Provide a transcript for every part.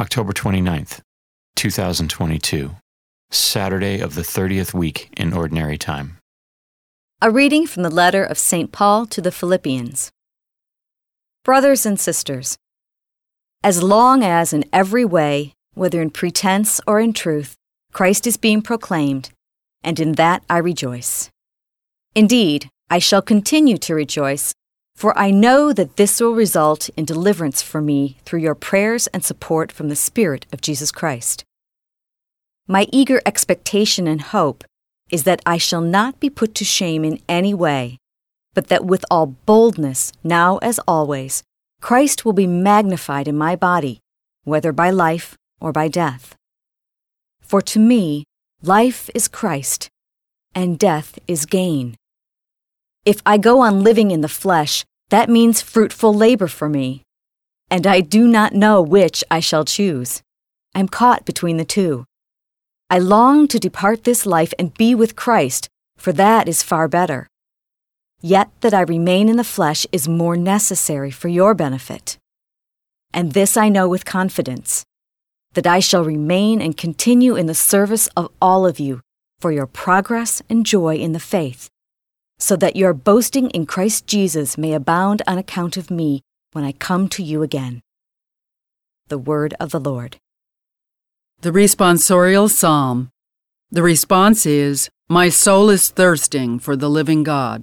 October 29th, 2022, Saturday of the 30th week in Ordinary Time. A reading from the letter of St. Paul to the Philippians. Brothers and sisters, as long as in every way, whether in pretense or in truth, Christ is being proclaimed, and in that I rejoice. Indeed, I shall continue to rejoice, for I know that this will result in deliverance for me through your prayers and support from the Spirit of Jesus Christ. My eager expectation and hope is that I shall not be put to shame in any way, but that with all boldness, now as always, Christ will be magnified in my body, whether by life or by death. For to me, life is Christ, and death is gain. If I go on living in the flesh, that means fruitful labor for me, and I do not know which I shall choose. I'm caught between the two. I long to depart this life and be with Christ, for that is far better. Yet that I remain in the flesh is more necessary for your benefit. And this I know with confidence that I shall remain and continue in the service of all of you for your progress and joy in the faith, so that your boasting in Christ Jesus may abound on account of me when I come to you again. The Word of the Lord. The responsorial psalm. The response is, My soul is thirsting for the living God.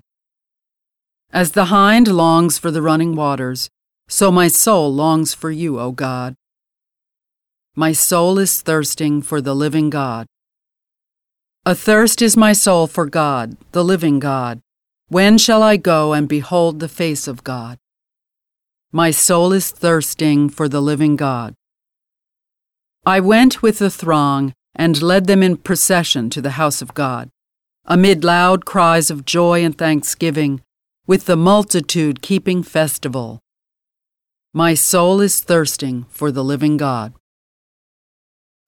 As the hind longs for the running waters, so my soul longs for you, O God. My soul is thirsting for the living God. Athirst is my soul for God, the living God. When shall I go and behold the face of God? My soul is thirsting for the living God. I went with the throng and led them in procession to the house of God, amid loud cries of joy and thanksgiving with the multitude keeping festival. My soul is thirsting for the living God.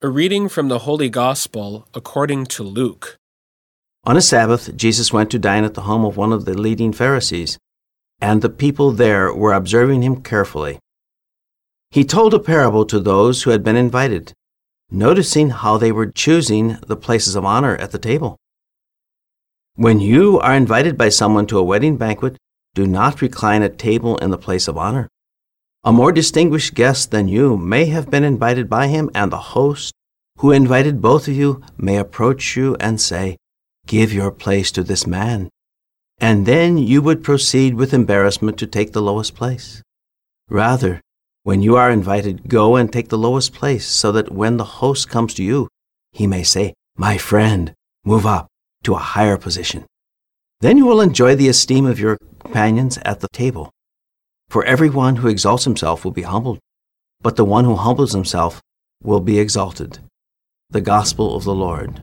A reading from the Holy Gospel according to Luke. On a Sabbath, Jesus went to dine at the home of one of the leading Pharisees, and the people there were observing him carefully. He told a parable to those who had been invited, noticing how they were choosing the places of honor at the table. When you are invited by someone to a wedding banquet, do not recline at table in the place of honor. A more distinguished guest than you may have been invited by him, and the host who invited both of you may approach you and say, Give your place to this man. And then you would proceed with embarrassment to take the lowest place. Rather, when you are invited, go and take the lowest place so that when the host comes to you, he may say, My friend, move up to a higher position. Then you will enjoy the esteem of your companions at the table. For everyone who exalts himself will be humbled, but the one who humbles himself will be exalted. The Gospel of the Lord.